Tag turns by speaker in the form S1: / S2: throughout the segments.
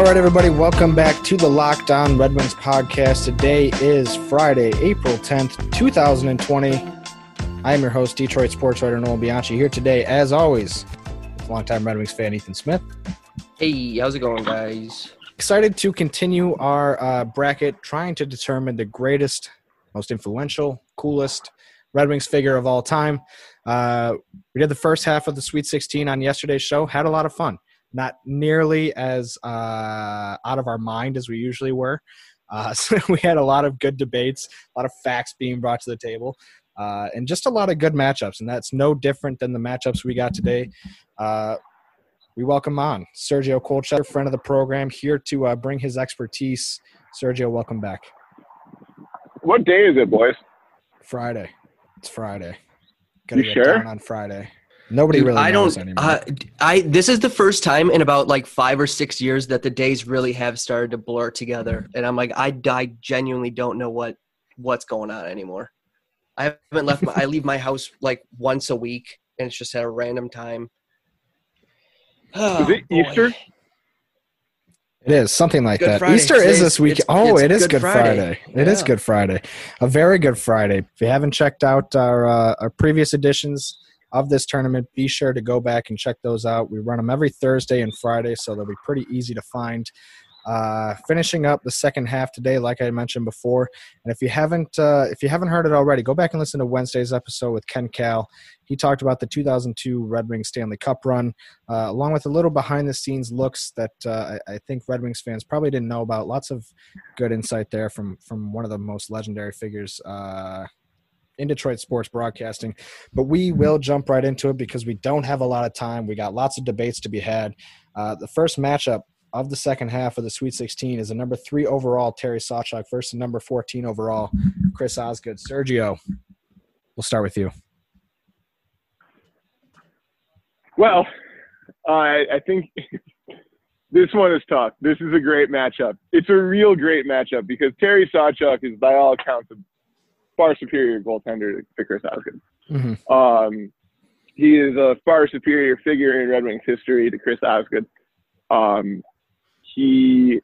S1: All right, everybody, welcome back to the Lockdown Red Wings podcast. Today is Friday, April 10th, 2020. I am your host, Detroit sports writer Nolan Bianchi, here today, as always, with longtime Red Wings fan Ethan Smith.
S2: Hey, how's it going, guys?
S1: Excited to continue our uh, bracket, trying to determine the greatest, most influential, coolest Red Wings figure of all time. Uh, we did the first half of the Sweet 16 on yesterday's show, had a lot of fun not nearly as uh, out of our mind as we usually were. Uh, so we had a lot of good debates, a lot of facts being brought to the table, uh, and just a lot of good matchups. And that's no different than the matchups we got today. Uh, we welcome on Sergio Colchetter, friend of the program, here to uh, bring his expertise. Sergio, welcome back.
S3: What day is it, boys?
S1: Friday. It's Friday. Gotta
S3: you
S1: get
S3: sure?
S1: down on Friday. Nobody
S2: Dude,
S1: really
S2: I
S1: knows
S2: don't.
S1: anymore.
S2: Uh, I this is the first time in about like five or six years that the days really have started to blur together, and I'm like, I, I genuinely don't know what what's going on anymore. I haven't left. My, I leave my house like once a week, and it's just at a random time. Oh,
S3: Is it
S2: boy.
S3: Easter?
S1: It is something like
S2: Good
S1: that.
S2: Friday.
S1: Easter is this week.
S2: it's-
S1: oh,
S2: it's
S1: it is
S2: Good
S1: Good Friday.
S2: Friday.
S1: It is
S2: Yeah.
S1: Good Friday. A very good Friday. If you haven't checked out our uh, our previous editions of this tournament, be sure to go back and check those out. We run them every Thursday and Friday, so they'll be pretty easy to find. Uh, finishing up the second half today, like I mentioned before, and if you haven't uh, if you haven't heard it already, go back and listen to Wednesday's episode with Ken Kal. He talked about the 2002 Red Wings Stanley Cup run, uh, along with a little behind the scenes looks that uh, I, I think Red Wings fans probably didn't know about. Lots of good insight there from from one of the most legendary figures uh, in Detroit sports broadcasting. But we will jump right into it because we don't have a lot of time. We got lots of debates to be had. Uh, the first matchup of the second half of the Sweet 16 is a number three overall Terry Sawchuk versus number 14 overall Chris Osgood. Sergio, we'll start with you.
S3: Well, I I think this one is tough. This is a great matchup. It's a real great matchup because Terry Sawchuk is, by all accounts, a far superior goaltender to Chris Osgood.
S1: Mm-hmm.
S3: Um, he is a far superior figure in Red Wings history to Chris Osgood. Um, he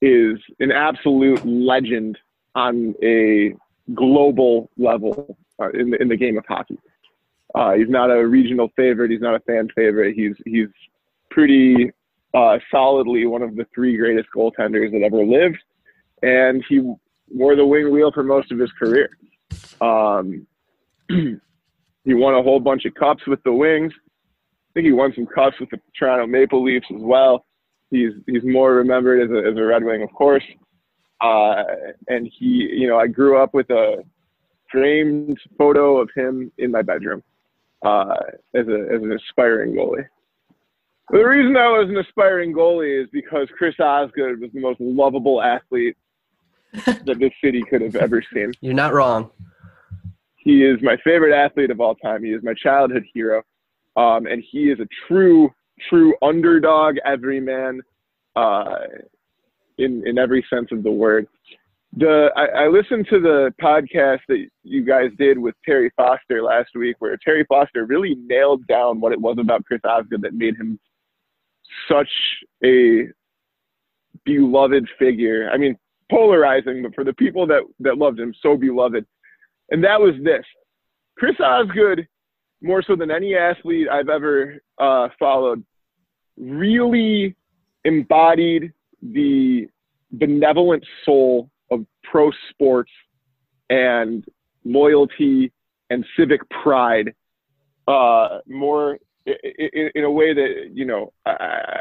S3: is an absolute legend on a global level uh, in, the, in the game of hockey. Uh, he's not a regional favorite. He's not a fan favorite. He's he's pretty uh, solidly one of the three greatest goaltenders that ever lived, and he wore the wing wheel for most of his career. Um, he won a whole bunch of cups with the Wings. I think he won some cups with the Toronto Maple Leafs as well. He's he's more remembered as a as a Red Wing, of course. Uh, and he, you know, I grew up with a framed photo of him in my bedroom uh, as a as an aspiring goalie. The reason I was an aspiring goalie is because Chris Osgood was the most lovable athlete that this city could have ever seen.
S2: You're not wrong.
S3: He is my favorite athlete of all time. He is my childhood hero. Um, and he is a true, true underdog everyman uh, in, in every sense of the word. The, I, I listened to the podcast that you guys did with Terry Foster last week, where Terry Foster really nailed down what it was about Chris Osgood that made him such a beloved figure. I mean, polarizing, but for the people that, that loved him, so beloved. And that was this Chris Osgood, more so than any athlete I've ever uh, followed, really embodied the benevolent soul of pro sports and loyalty and civic pride uh, more in, in, a way that, you know, uh,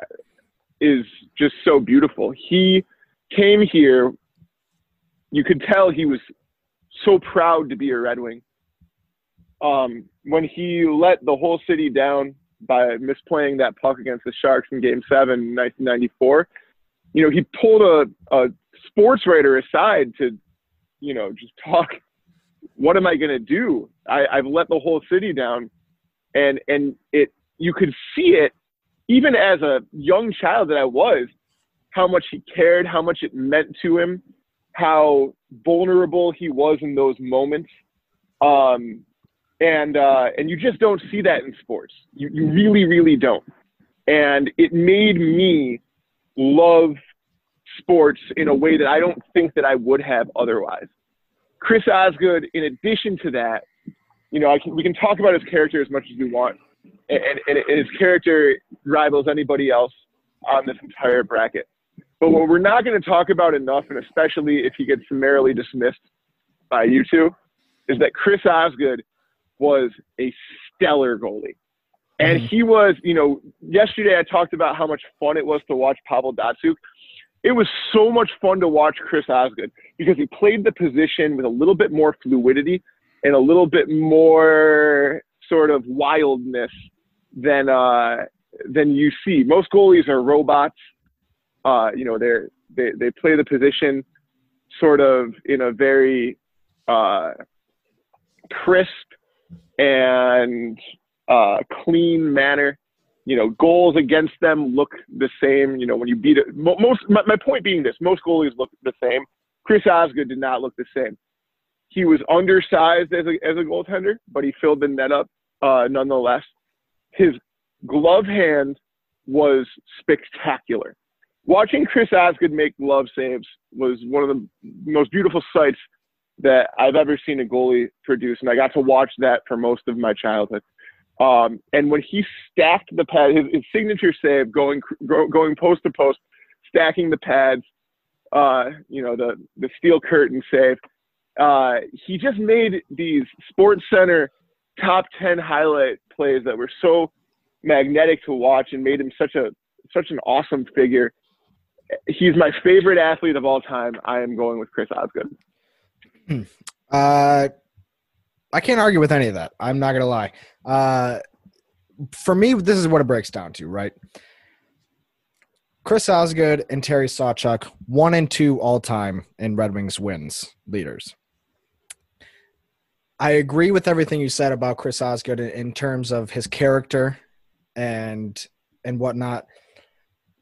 S3: is just so beautiful. He came here, you could tell he was so proud to be a Red Wing. Um, when he let the whole city down by misplaying that puck against the Sharks in Game Seven, in 1994, you know, he pulled a, a sports writer aside to, you know, just talk. What am I going to do? I, I've let the whole city down, and and it you could see it even as a young child that I was, how much he cared, how much it meant to him, how vulnerable he was in those moments. Um, and uh, and you just don't see that in sports. You you really really don't. And it made me love sports in a way that I don't think that I would have otherwise. Chris Osgood, in addition to that, you know, can, we can talk about his character as much as we want, and, and, and his character rivals anybody else on this entire bracket. But what we're not going to talk about enough, and especially if he gets summarily dismissed by you two, is that Chris Osgood was a stellar goalie. And mm-hmm. he was, you know, yesterday I talked about how much fun it was to watch Pavel Datsyuk. It was so much fun to watch Chris Osgood because he played the position with a little bit more fluidity and a little bit more sort of wildness than uh, than you see. Most goalies are robots. Uh, you know, they're they they play the position sort of in a very uh, crisp and uh, clean manner. You know, goals against them look the same. You know, when you beat it, most my, my point being this: most goalies look the same. Chris Osgood did not look the same. He was undersized as a as a goaltender, but he filled the net up uh, nonetheless. His glove hand was spectacular. Watching Chris Osgood make glove saves was one of the most beautiful sights that I've ever seen a goalie produce, and I got to watch that for most of my childhood. Um, and when he stacked the pad, his, his signature save going going post to post, stacking the pads, uh, you know the the steel curtain save. Uh, he just made these Sports Center top ten highlight plays that were so magnetic to watch and made him such a such an awesome figure. He's my favorite athlete of all time. I am going with Chris Osgood.
S1: Uh, I can't argue with any of that. I'm not gonna lie. Uh, for me, this is what it breaks down to, right? Chris Osgood and Terry Sawchuk, one and two all time in Red Wings wins leaders. I agree with everything you said about Chris Osgood in terms of his character and and whatnot.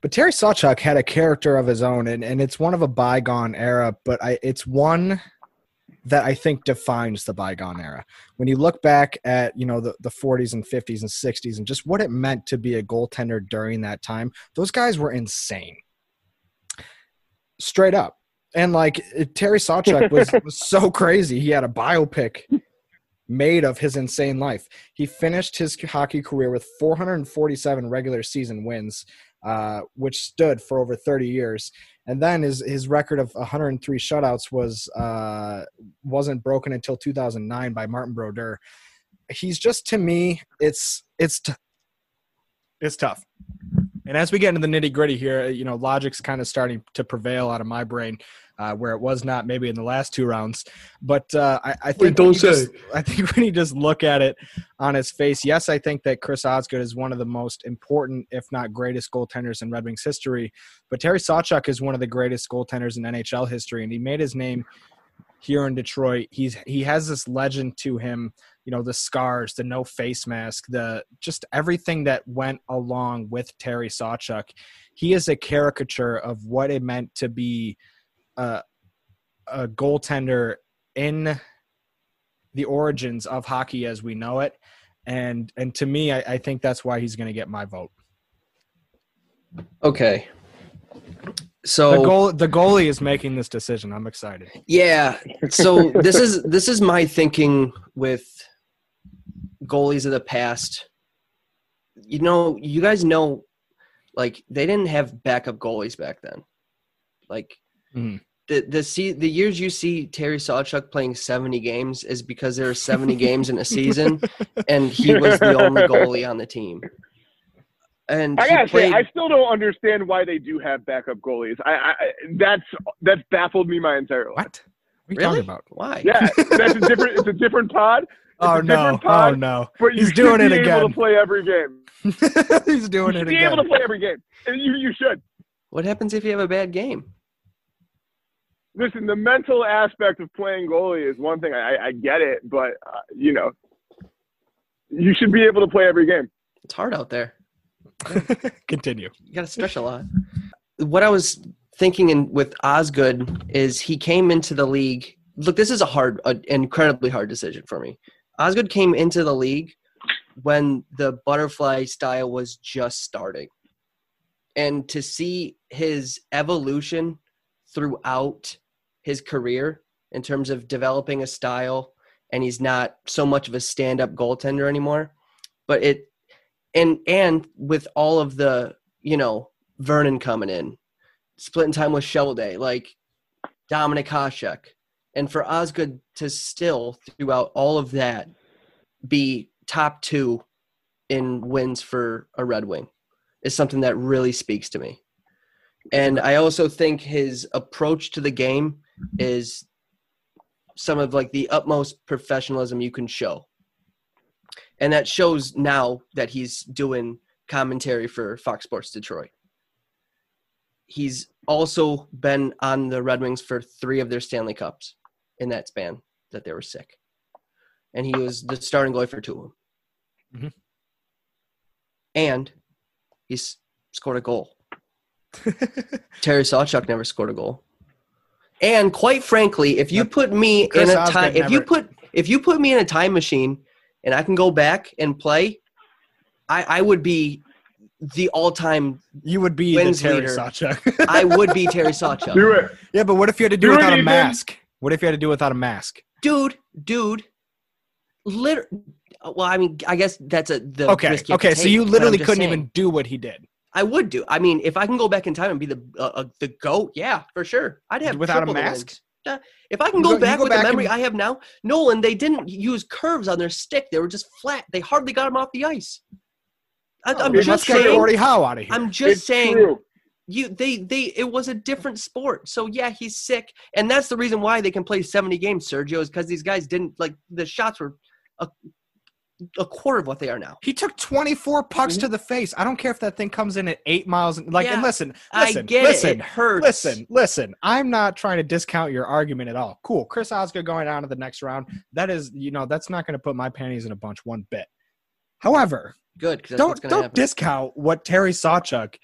S1: But Terry Sawchuk had a character of his own, and, and it's one of a bygone era, but I, it's one that I think defines the bygone era. When you look back at you know the, the 40s and 50s and 60s and just what it meant to be a goaltender during that time, those guys were insane, straight up. And like Terry Sawchuk was was so crazy. He had a biopic made of his insane life. He finished his hockey career with 447 regular season wins, uh, which stood for over 30 years. And then his his record of 103 shutouts was uh, wasn't broken until 2009 by Martin Brodeur. He's just to me, it's it's t- it's tough. And as we get into the nitty gritty here, you know, logic's kind of starting to prevail out of my brain uh, where it was not maybe in the last two rounds. But uh, I, I, think Wait,
S4: don't say.
S1: Just, I think when you just look at it on his face, yes, I think that Chris Osgood is one of the most important, if not greatest, goaltenders in Red Wings history. But Terry Sawchuk is one of the greatest goaltenders in NHL history, and he made his name here in Detroit. He's he has this legend to him. You know, the scars, the no face mask, the just everything that went along with Terry Sawchuk. He is a caricature of what it meant to be a, a goaltender in the origins of hockey as we know it. And and to me, I, I think that's why he's going to get my vote.
S2: Okay. So
S1: the goal the goalie is making this decision. I'm excited.
S2: Yeah. So this is this is my thinking with goalies of the past. You know, you guys know like they didn't have backup goalies back then. Like Mm-hmm. The the see the years you see Terry Sawchuk playing seventy games is because there are seventy games in a season, and he was the only goalie on the team. And
S3: I gotta played, say, I still don't understand why they do have backup goalies. I, I that's that's baffled me my entire life.
S1: What? What are you really? talking about?
S2: Why?
S3: Yeah, that's a different. It's a different pod. It's
S1: oh no! Pod, oh no! But He's doing it again.
S3: Able to play every game.
S1: He's doing
S3: you
S1: it
S3: be
S1: again.
S3: able to play every game, and you you should.
S2: What happens if you have a bad game?
S3: Listen, the mental aspect of playing goalie is one thing. I, I get it, but uh, you know, you should be able to play every game.
S2: It's hard out there.
S1: Continue.
S2: You got to stretch a lot. What I was thinking in, with Osgood is he came into the league. Look, this is a hard, an incredibly hard decision for me. Osgood came into the league when the butterfly style was just starting. and to see his evolution throughout his career in terms of developing a style and he's not so much of a stand-up goaltender anymore but it and and with all of the you know vernon coming in splitting time with Day, like Dominik Hasek. And for Osgood to still, throughout all of that, be top two in wins for a Red Wing is something that really speaks to me. And I also think his approach to the game is some of like the utmost professionalism you can show. And that shows now that he's doing commentary for Fox Sports Detroit. He's also been on the Red Wings for three of their Stanley Cups in that span that they were sick. And he was the starting goalie for two of them. Mm-hmm. And he's scored a goal. Terry Sawchuk never scored a goal. And quite frankly, if you put me Chris in a time if you put if you put me in a time machine and I can go back and play, I, I would be the all-time
S1: you would be wins the Terry leader. Sawchuk.
S2: I would be Terry Sawchuk.
S3: Do it.
S1: Yeah, but what if you had to do, do without it, a mask? What if you had to do without a mask?
S2: Dude, dude, liter- well, I mean, I guess that's a the
S1: okay. okay, so you literally couldn't saying, even do what he did.
S2: I would do. I mean, if I can go back in time and be the uh, uh, the goat, yeah, for sure. I'd have
S1: without a mask.
S2: Uh, if I can go, go back go with back the memory and... I have now, Nolan, they didn't use curves on their stick. They were just flat. They hardly got him off the ice. I, am oh, just saying.
S1: Gordie Howe out of here.
S2: I'm just it's saying. True. You they they it was a different sport. So yeah, he's sick, and that's the reason why they can play 70 games. Sergio is because these guys didn't like the shots were a, a quarter of what they are now.
S1: He took 24 pucks mm-hmm. to the face. I don't care if that thing comes in at eight miles. Like, yeah, and listen, listen,
S2: I get
S1: listen,
S2: it. it hurts.
S1: Listen, listen. I'm not trying to discount your argument at all. Cool, Chris Osgood going down to the next round. That is, you know, that's not going to put my panties in a bunch one bit. However,
S2: Good.
S1: Don't don't
S2: happen.
S1: discount what Terry Sawchuk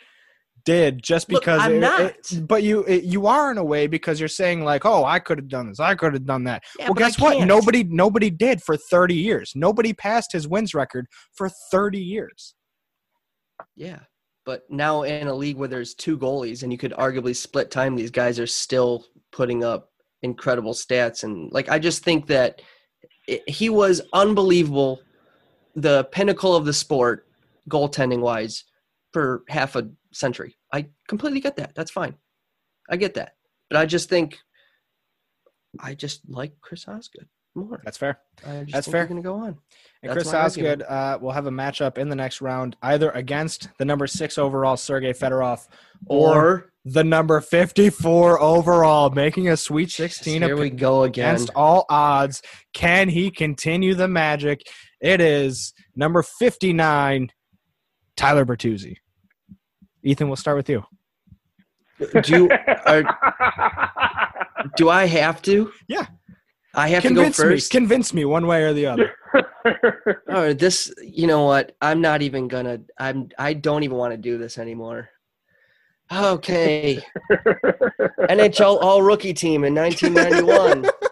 S1: did just because.
S2: Look, I'm
S1: it,
S2: not.
S1: It, but you it, you are in a way because you're saying like, oh, I could have done this, I could have done that.
S2: Yeah,
S1: well, guess what? Nobody nobody did for 30 years. Nobody passed his wins record for 30 years.
S2: Yeah. But now in a league where there's two goalies and you could arguably split time, these guys are still putting up incredible stats. And like, I just think that it, he was unbelievable the pinnacle of the sport, goaltending wise, for half a century. I completely get that. That's fine. I get that. But I just think I just like Chris Osgood more.
S1: That's fair. That's
S2: fair. Going to go on.
S1: And That's Chris Osgood uh, will have a matchup in the next round, either against the number six overall Sergey Fedorov or, or the number fifty-four overall, making a Sweet Sixteen.
S2: Here we go again.
S1: Against all odds, can he continue the magic? It is number 59, Tyler Bertuzzi. Ethan, we'll start with you.
S2: Do, are, uh, do I have to?
S1: Yeah.
S2: I have
S1: convince
S2: to go first.
S1: Me, convince me one way or the other.
S2: oh, this, you know what? I'm not even gonna. I'm. I don't even want to do this anymore. Okay. NHL All Rookie Team in 1991.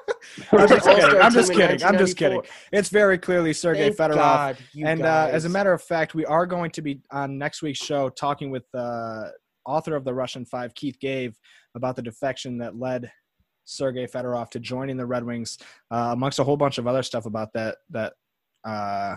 S1: I'm just kidding. I'm just kidding. I'm just kidding. It's very clearly Sergei Fedorov. God, and uh, as a matter of fact, we are going to be on next week's show talking with uh, author of the Russian Five, Keith Gave, about the defection that led Sergei Fedorov to joining the Red Wings, uh, amongst a whole bunch of other stuff about that that uh,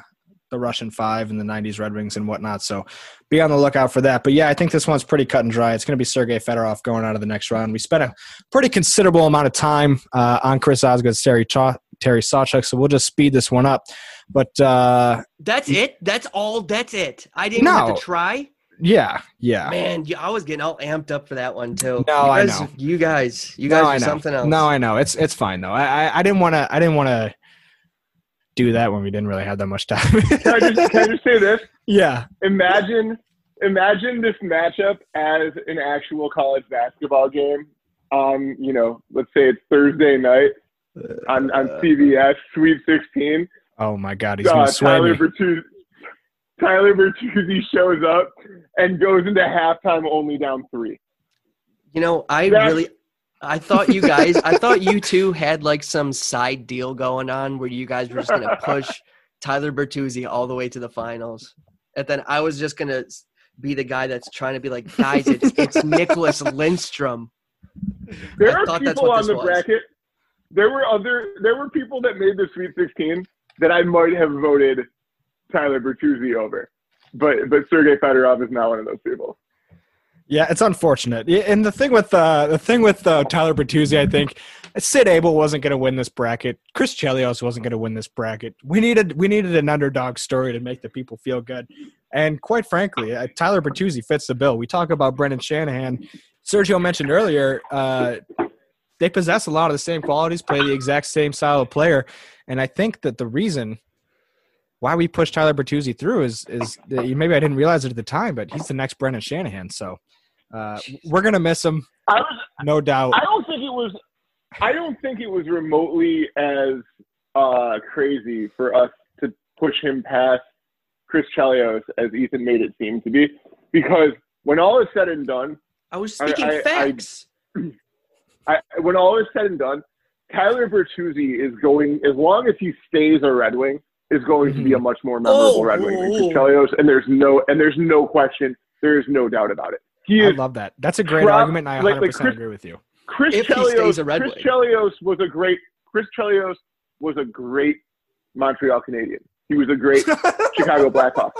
S1: the Russian Five and the '90s Red Wings and whatnot. So be on the lookout for that. But yeah, I think this one's pretty cut and dry. It's going to be Sergei Fedorov going out of the next round. We spent a pretty considerable amount of time uh, on Chris Osgood's Terry Cha- Terry Sawchuk, so we'll just speed this one up. But uh,
S2: that's it. That's all. That's it. I didn't no. have to try.
S1: Yeah, yeah.
S2: Man, I was getting all amped up for that one too.
S1: No,
S2: guys,
S1: I know.
S2: You guys, you guys no, are something else.
S1: No, I know. It's it's fine though. I I, I didn't want to. I didn't want to do that when we didn't really have that much time.
S3: can, I just, can I just say this?
S1: Yeah.
S3: Imagine imagine this matchup as an actual college basketball game on, you know, let's say it's Thursday night on, on uh, CBS, Sweet 16.
S1: Oh my God, he's uh, gonna sway Tyler me. Bertuzzi,
S3: Tyler Bertuzzi shows up and goes into halftime only down three.
S2: You know, I That's, really I thought you guys, I thought you two had like some side deal going on where you guys were just going to push Tyler Bertuzzi all the way to the finals. And then I was just going to be the guy that's trying to be like, guys, it's, it's Nicklas Lindstrom.
S3: There
S2: I
S3: are
S2: thought that's
S3: people
S2: what
S3: on the
S2: was.
S3: bracket. There were other. There were people that made the Sweet 16 that I might have voted Tyler Bertuzzi over, but but Sergey Fedorov is not one of those people.
S1: Yeah, it's unfortunate. And the thing with uh, the thing with uh, Tyler Bertuzzi, I think Sid Abel wasn't going to win this bracket. Chris Chelios wasn't going to win this bracket. We needed we needed an underdog story to make the people feel good. And quite frankly, uh, Tyler Bertuzzi fits the bill. We talk about Brendan Shanahan. Sergio mentioned earlier uh, they possess a lot of the same qualities, play the exact same style of player, and I think that the reason why we pushed Tyler Bertuzzi through is is maybe I didn't realize it at the time, but he's the next Brendan Shanahan. So uh, we're gonna miss him,
S3: I was.
S1: no doubt.
S3: I don't think it was. I don't think it was remotely as uh, crazy for us to push him past Chris Chelios as Ethan made it seem to be, because when all is said and done,
S2: I was
S3: I-
S2: speaking
S3: I- I-
S2: facts.
S3: I, when all is said and done, Tyler Bertuzzi is going as long as he stays a Red Wing is going to be a much more memorable
S2: Oh,
S3: Red Wing than
S2: oh,
S3: Chris Chelios, and there's no and there's no question, there is no doubt about it. He
S1: I love that. That's a great
S3: Prob-
S1: argument, and I 100%
S3: like- like Chris-
S1: agree with you.
S3: Chris
S2: If he
S3: Chelios.
S2: stays a Red
S3: Chris Chelios was a great. Chris Chelios was a great Montreal Canadian. He was a great Chicago Blackhawk.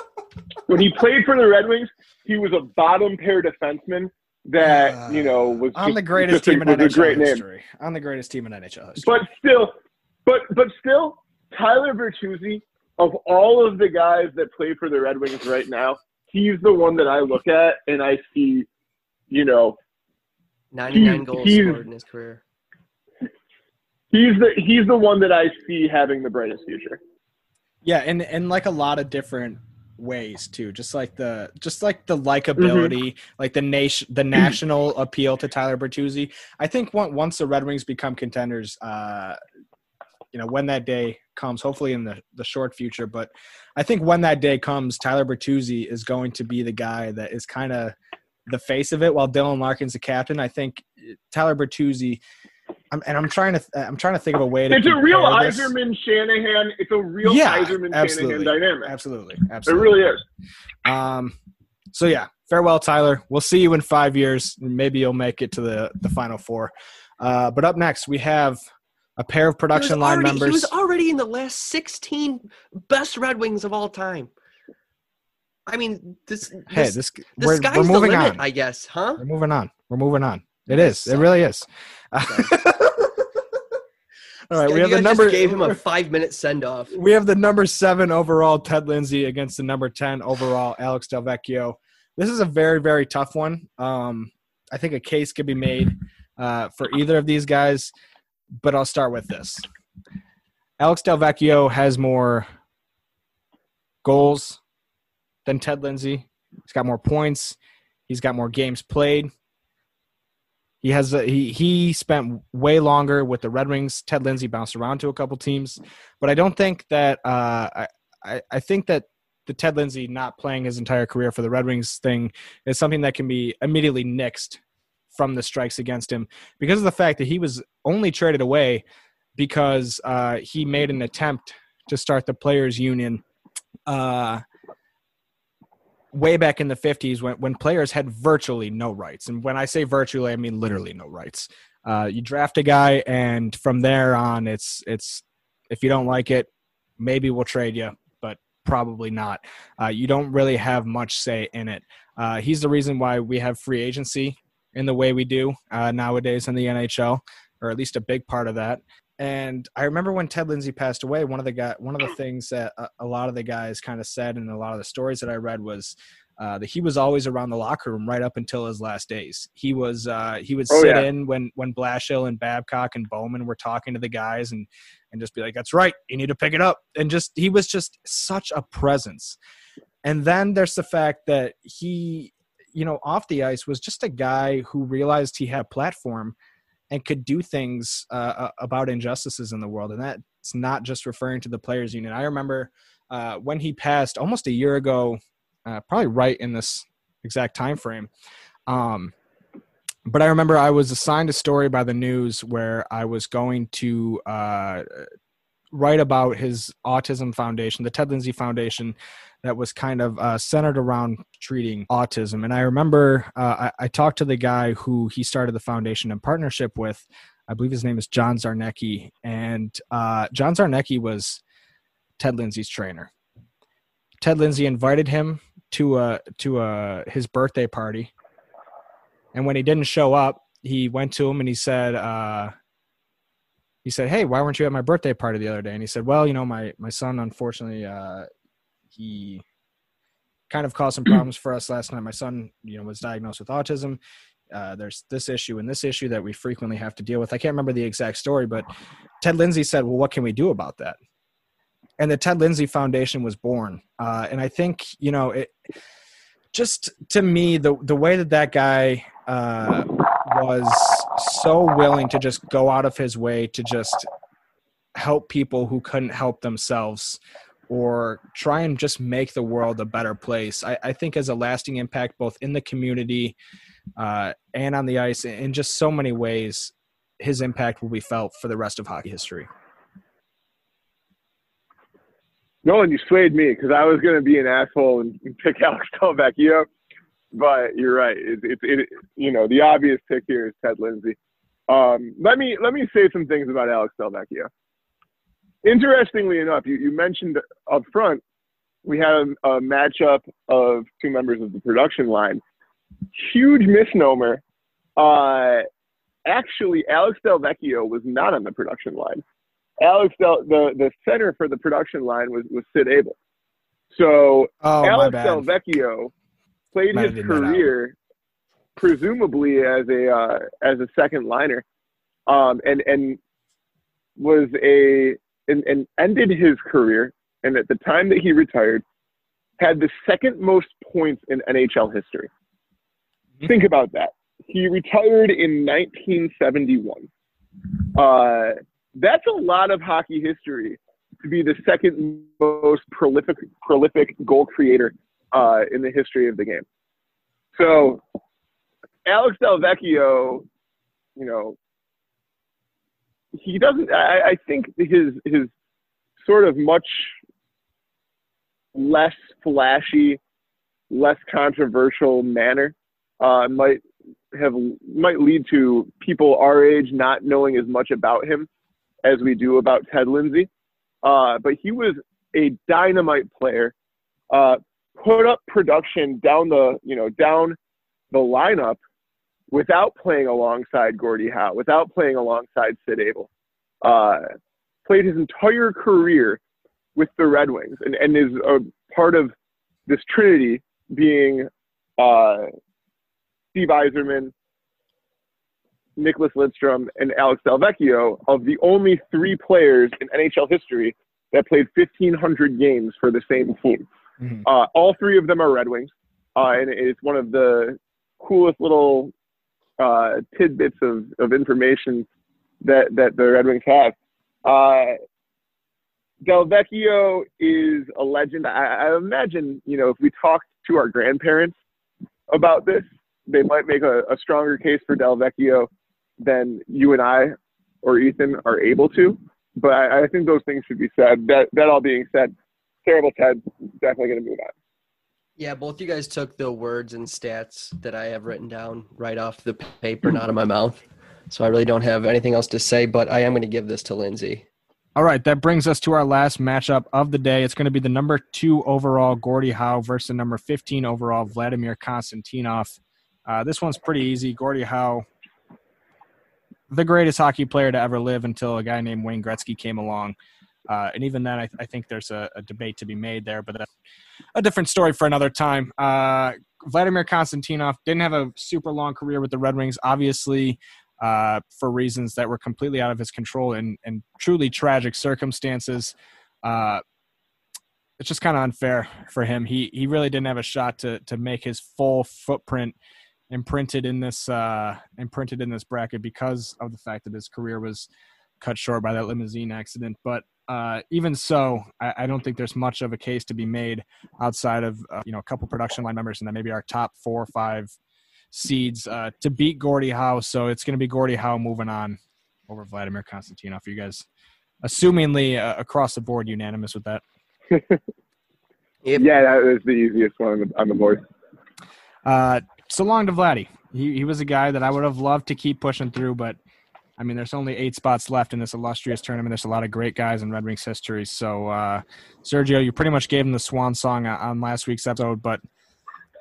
S3: When he played for the Red Wings, he was a bottom pair defenseman that you uh, know was
S1: on
S3: just-
S1: the greatest
S3: just a-
S1: team in NHL
S3: great name.
S1: history. On the greatest team in NHL history.
S3: But still, but but still, Tyler Bertuzzi, of all of the guys that play for the Red Wings right now, he's the one that I look at and I see, you know,
S2: 99
S3: he's-
S2: goals scored in his career.
S3: he's the he's the one that I see having the brightest future.
S1: Yeah, and and like a lot of different ways too. Just like the just like the likability, like the nation, the national appeal to Tyler Bertuzzi. I think once once the Red Wings become contenders, uh, you know, when that day comes, hopefully in the the short future, but I think when that day comes, Tyler Bertuzzi is going to be the guy that is kind of the face of it, while Dylan Larkin's the captain. I think Tyler Bertuzzi. I'm, and I'm trying to I'm trying to think of a way to.
S3: It's a real. Yzerman Shanahan. It's a real
S1: Yeah, Yzerman.
S3: Shanahan dynamic.
S1: Absolutely, absolutely, It
S3: really is.
S1: Um, so yeah, farewell, Tyler. We'll see you in five years. Maybe you'll make it to the the final four. Uh, but up next, we have a pair of production line
S2: already, he was already in the last 16 best Red Wings of all time. I mean, this, this,
S1: hey, this
S2: the
S1: we're,
S2: sky's
S1: we're
S2: the
S1: moving
S2: limit,
S1: on.
S2: I guess, huh?
S1: We're moving on. We're moving on. It is. It really is. All right, we have the number.
S2: Just gave him a five minute send off.
S1: we have the number seven overall Ted Lindsay against the number ten overall Alex Delvecchio. This is a very very tough one. Um, I think a case could be made uh, for either of these guys, but I'll start with this. Alex Delvecchio has more goals than Ted Lindsay. He's got more points. He's got more games played. He has a, he he spent way longer with the Red Wings. Ted Lindsay bounced around to a couple teams, but I don't think that uh, I, I I think that the Ted Lindsay not playing his entire career for the Red Wings thing is something that can be immediately nixed from the strikes against him because of the fact that he was only traded away because uh, he made an attempt to start the players union uh, way back in the 50s when, when players had virtually no rights. And when i say virtually i mean literally no rights. Uh, you draft a guy and from there on it's it's if you don't like it maybe we'll trade you but probably not. Uh, you don't really have much say in it. Uh, he's the reason why we have free agency in the way we do uh, nowadays in the nhl or at least a big part of that and I remember when Ted Lindsay passed away, one of the guy, one of the things that a, a lot of the guys kind of said, and a lot of the stories that I read was uh, that he was always around the locker room right up until his last days. He was uh, he would
S3: Oh,
S1: sit
S3: yeah.
S1: in when when Blashill and Babcock and Bowman were talking to the guys and and just be like, "That's right, you need to pick it up." And just he was just such a presence. And then there's the fact that he, you know, off the ice was just a guy who realized he had platform and could do things uh, about injustices in the world. And that's not just referring to the players union. I remember uh, when he passed almost a year ago, uh, probably right in this exact time frame. Um, but I remember I was assigned a story by the news where I was going to uh, write about his autism foundation, the Ted Lindsay Foundation, that was kind of uh, centered around treating autism. And I remember uh, I, I, talked to the guy who he started the foundation in partnership with. I believe his name is John Zarnecki. And uh, John Zarnecki was Ted Lindsay's trainer. Ted Lindsay invited him to a, to a, his birthday party. And when he didn't show up, he went to him and he said, uh, he said, "Hey, why weren't you at my birthday party the other day?" And he said, "Well, you know, my my son unfortunately uh, he kind of caused some problems for us last night. My son, you know, was diagnosed with autism. Uh, there's this issue and this issue that we frequently have to deal with. I can't remember the exact story, but Ted Lindsay said, "Well, what can we do about that?" And the Ted Lindsay Foundation was born. Uh, and I think, you know, it just to me the the way that that guy uh, was so willing to just go out of his way to just help people who couldn't help themselves or try and just make the world a better place. I, I think has a lasting impact both in the community uh, and on the ice in just so many ways. His impact will be felt for the rest of hockey history.
S3: Nolan, you swayed me because I was going to be an asshole and, pick Alex Delvecchio, but you're right. It's it, it, you know the obvious pick here is Ted Lindsay. Um, let me let me say some things about Alex Delvecchio interestingly enough, you, you mentioned up front we had a, a matchup of two members of the production line. Huge misnomer. Uh, actually, Alex Delvecchio was not on the production line. Alex Del, the the center for the production line was was Sid Abel. So oh, Alex Delvecchio played Might his career presumably as a uh, as a second liner, um, and and was a and, and ended his career, and at the time that he retired, had the second most points in NHL history. Mm-hmm. Think about that. He retired in 1971. Uh, that's a lot of hockey history to be the second most prolific prolific goal creator uh, in the history of the game. So, Alex Delvecchio, you know, he doesn't. I, I think his his sort of much less flashy, less controversial manner uh, might have might lead to people our age not knowing as much about him as we do about Ted Lindsay. Uh, but he was a dynamite player. Uh, put up production down the you know down the lineup without playing alongside Gordie Howe, without playing alongside Sid Abel. Uh, played his entire career with the Red Wings and, and is a part of this trinity being uh, Steve Yzerman, Nicklas Lidstrom, and Alex Delvecchio of the only three players in NHL history that played 1,500 games for the same team. Mm-hmm. Uh, all three of them are Red Wings, uh, and it's one of the coolest little uh, tidbits of, of information that that the Red Wings have. Uh, Delvecchio is a legend. I, I, imagine you know if we talked to our grandparents about this, they might make a, a stronger case for Delvecchio than you and I or Ethan are able to. But I, I think those things should be said. That that all being said, terrible Ted definitely going to move on.
S2: Yeah, both you guys took the words and stats that I have written down right off the paper, not of my mouth. So I really don't have anything else to say, but I am going to give this to Lindsay.
S1: All right, that brings us to our last matchup of the day. It's going to be the number two overall Gordie Howe versus the number 15 overall Vladimir Konstantinov. Uh, this one's pretty easy. Gordie Howe, the greatest hockey player to ever live until a guy named Wayne Gretzky came along. Uh, and even then, I, I think there's a, a, debate to be made there, but that's a different story for another time. Uh, Vladimir Konstantinov didn't have a super long career with the Red Wings. Obviously, uh, for reasons that were completely out of his control and, and truly tragic circumstances. Uh, it's just kind of unfair for him. He he really didn't have a shot to to make his full footprint imprinted in this uh, imprinted in this bracket because of the fact that his career was cut short by that limousine accident. But uh, even so, I, I, don't think there's much of a case to be made outside of uh, you know a couple production line members and then maybe our top four or five seeds uh, to beat Gordie Howe. So it's going to be Gordie Howe moving on over Vladimir Konstantinov. You guys, assumingly uh, across the board, unanimous with that.
S3: Yeah, that was the easiest one on the, on the board.
S1: Uh, so long to Vladdy. He he was a guy that I would have loved to keep pushing through, but I mean, there's only eight spots left in this illustrious tournament. There's a lot of great guys in Red Wings history. So, uh, Sergio, you pretty much gave him the swan song on last week's episode, but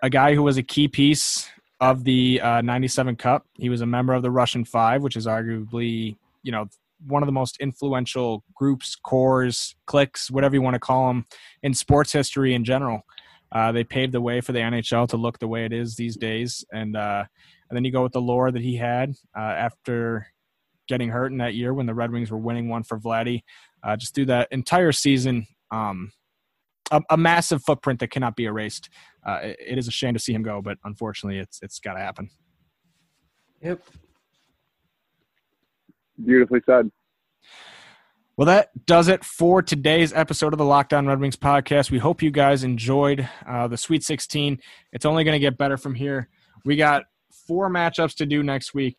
S1: a guy who was a key piece of the uh, 97 Cup. He was a member of the Russian Five, which is arguably, you know, one of the most influential groups, cores, cliques, whatever you want to call them, in sports history in general. Uh, they paved the way for the NHL to look the way it is these days, and uh, and then you go with the lore that he had uh, after getting hurt in that year when the Red Wings were winning one for Vladdy. Uh, just through that entire season, um, a, a, massive footprint that cannot be erased. Uh, it, it is a shame to see him go, but unfortunately, it's it's got to happen.
S2: Yep.
S3: Beautifully said.
S1: Well, that does it for today's episode of the Lockdown Red Wings podcast. We hope you guys enjoyed uh, the Sweet 16. It's only going to get better from here. We got four matchups to do next week.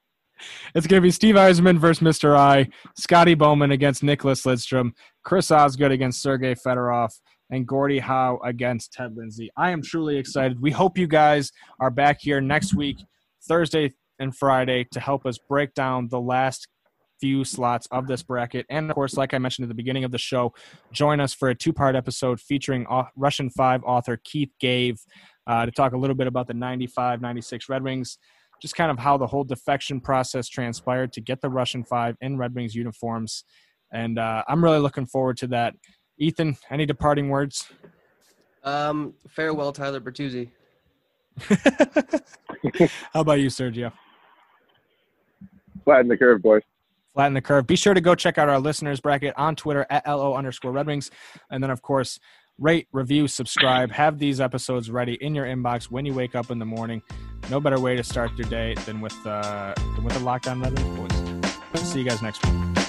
S1: It's going to be Steve Yzerman versus Mr. I, Scotty Bowman against Nicklas Lidstrom, Chris Osgood against Sergei Fedorov, and Gordie Howe against Ted Lindsay. I am truly excited. We hope you guys are back here next week, Thursday and Friday, to help us break down the last few slots of this bracket. And of course, like I mentioned at the beginning of the show, join us for a two part episode featuring Russian 5 author Keith Gave uh, to talk a little bit about the 95 96 Red Wings, just kind of how the whole defection process transpired to get the Russian 5 in Red Wings uniforms. And uh, I'm really looking forward to that. Ethan, any departing words?
S2: Um, farewell, Tyler Bertuzzi.
S1: how about you, Sergio?
S3: Flatten the curve, boys
S1: flatten the curve. Be sure to go check out our listeners bracket on Twitter at LO underscore Red Wings. And then, of course, rate, review, subscribe. Have these episodes ready in your inbox when you wake up in the morning. No better way to start your day than with uh, than with a Lockdown Wings boys. See you guys next week.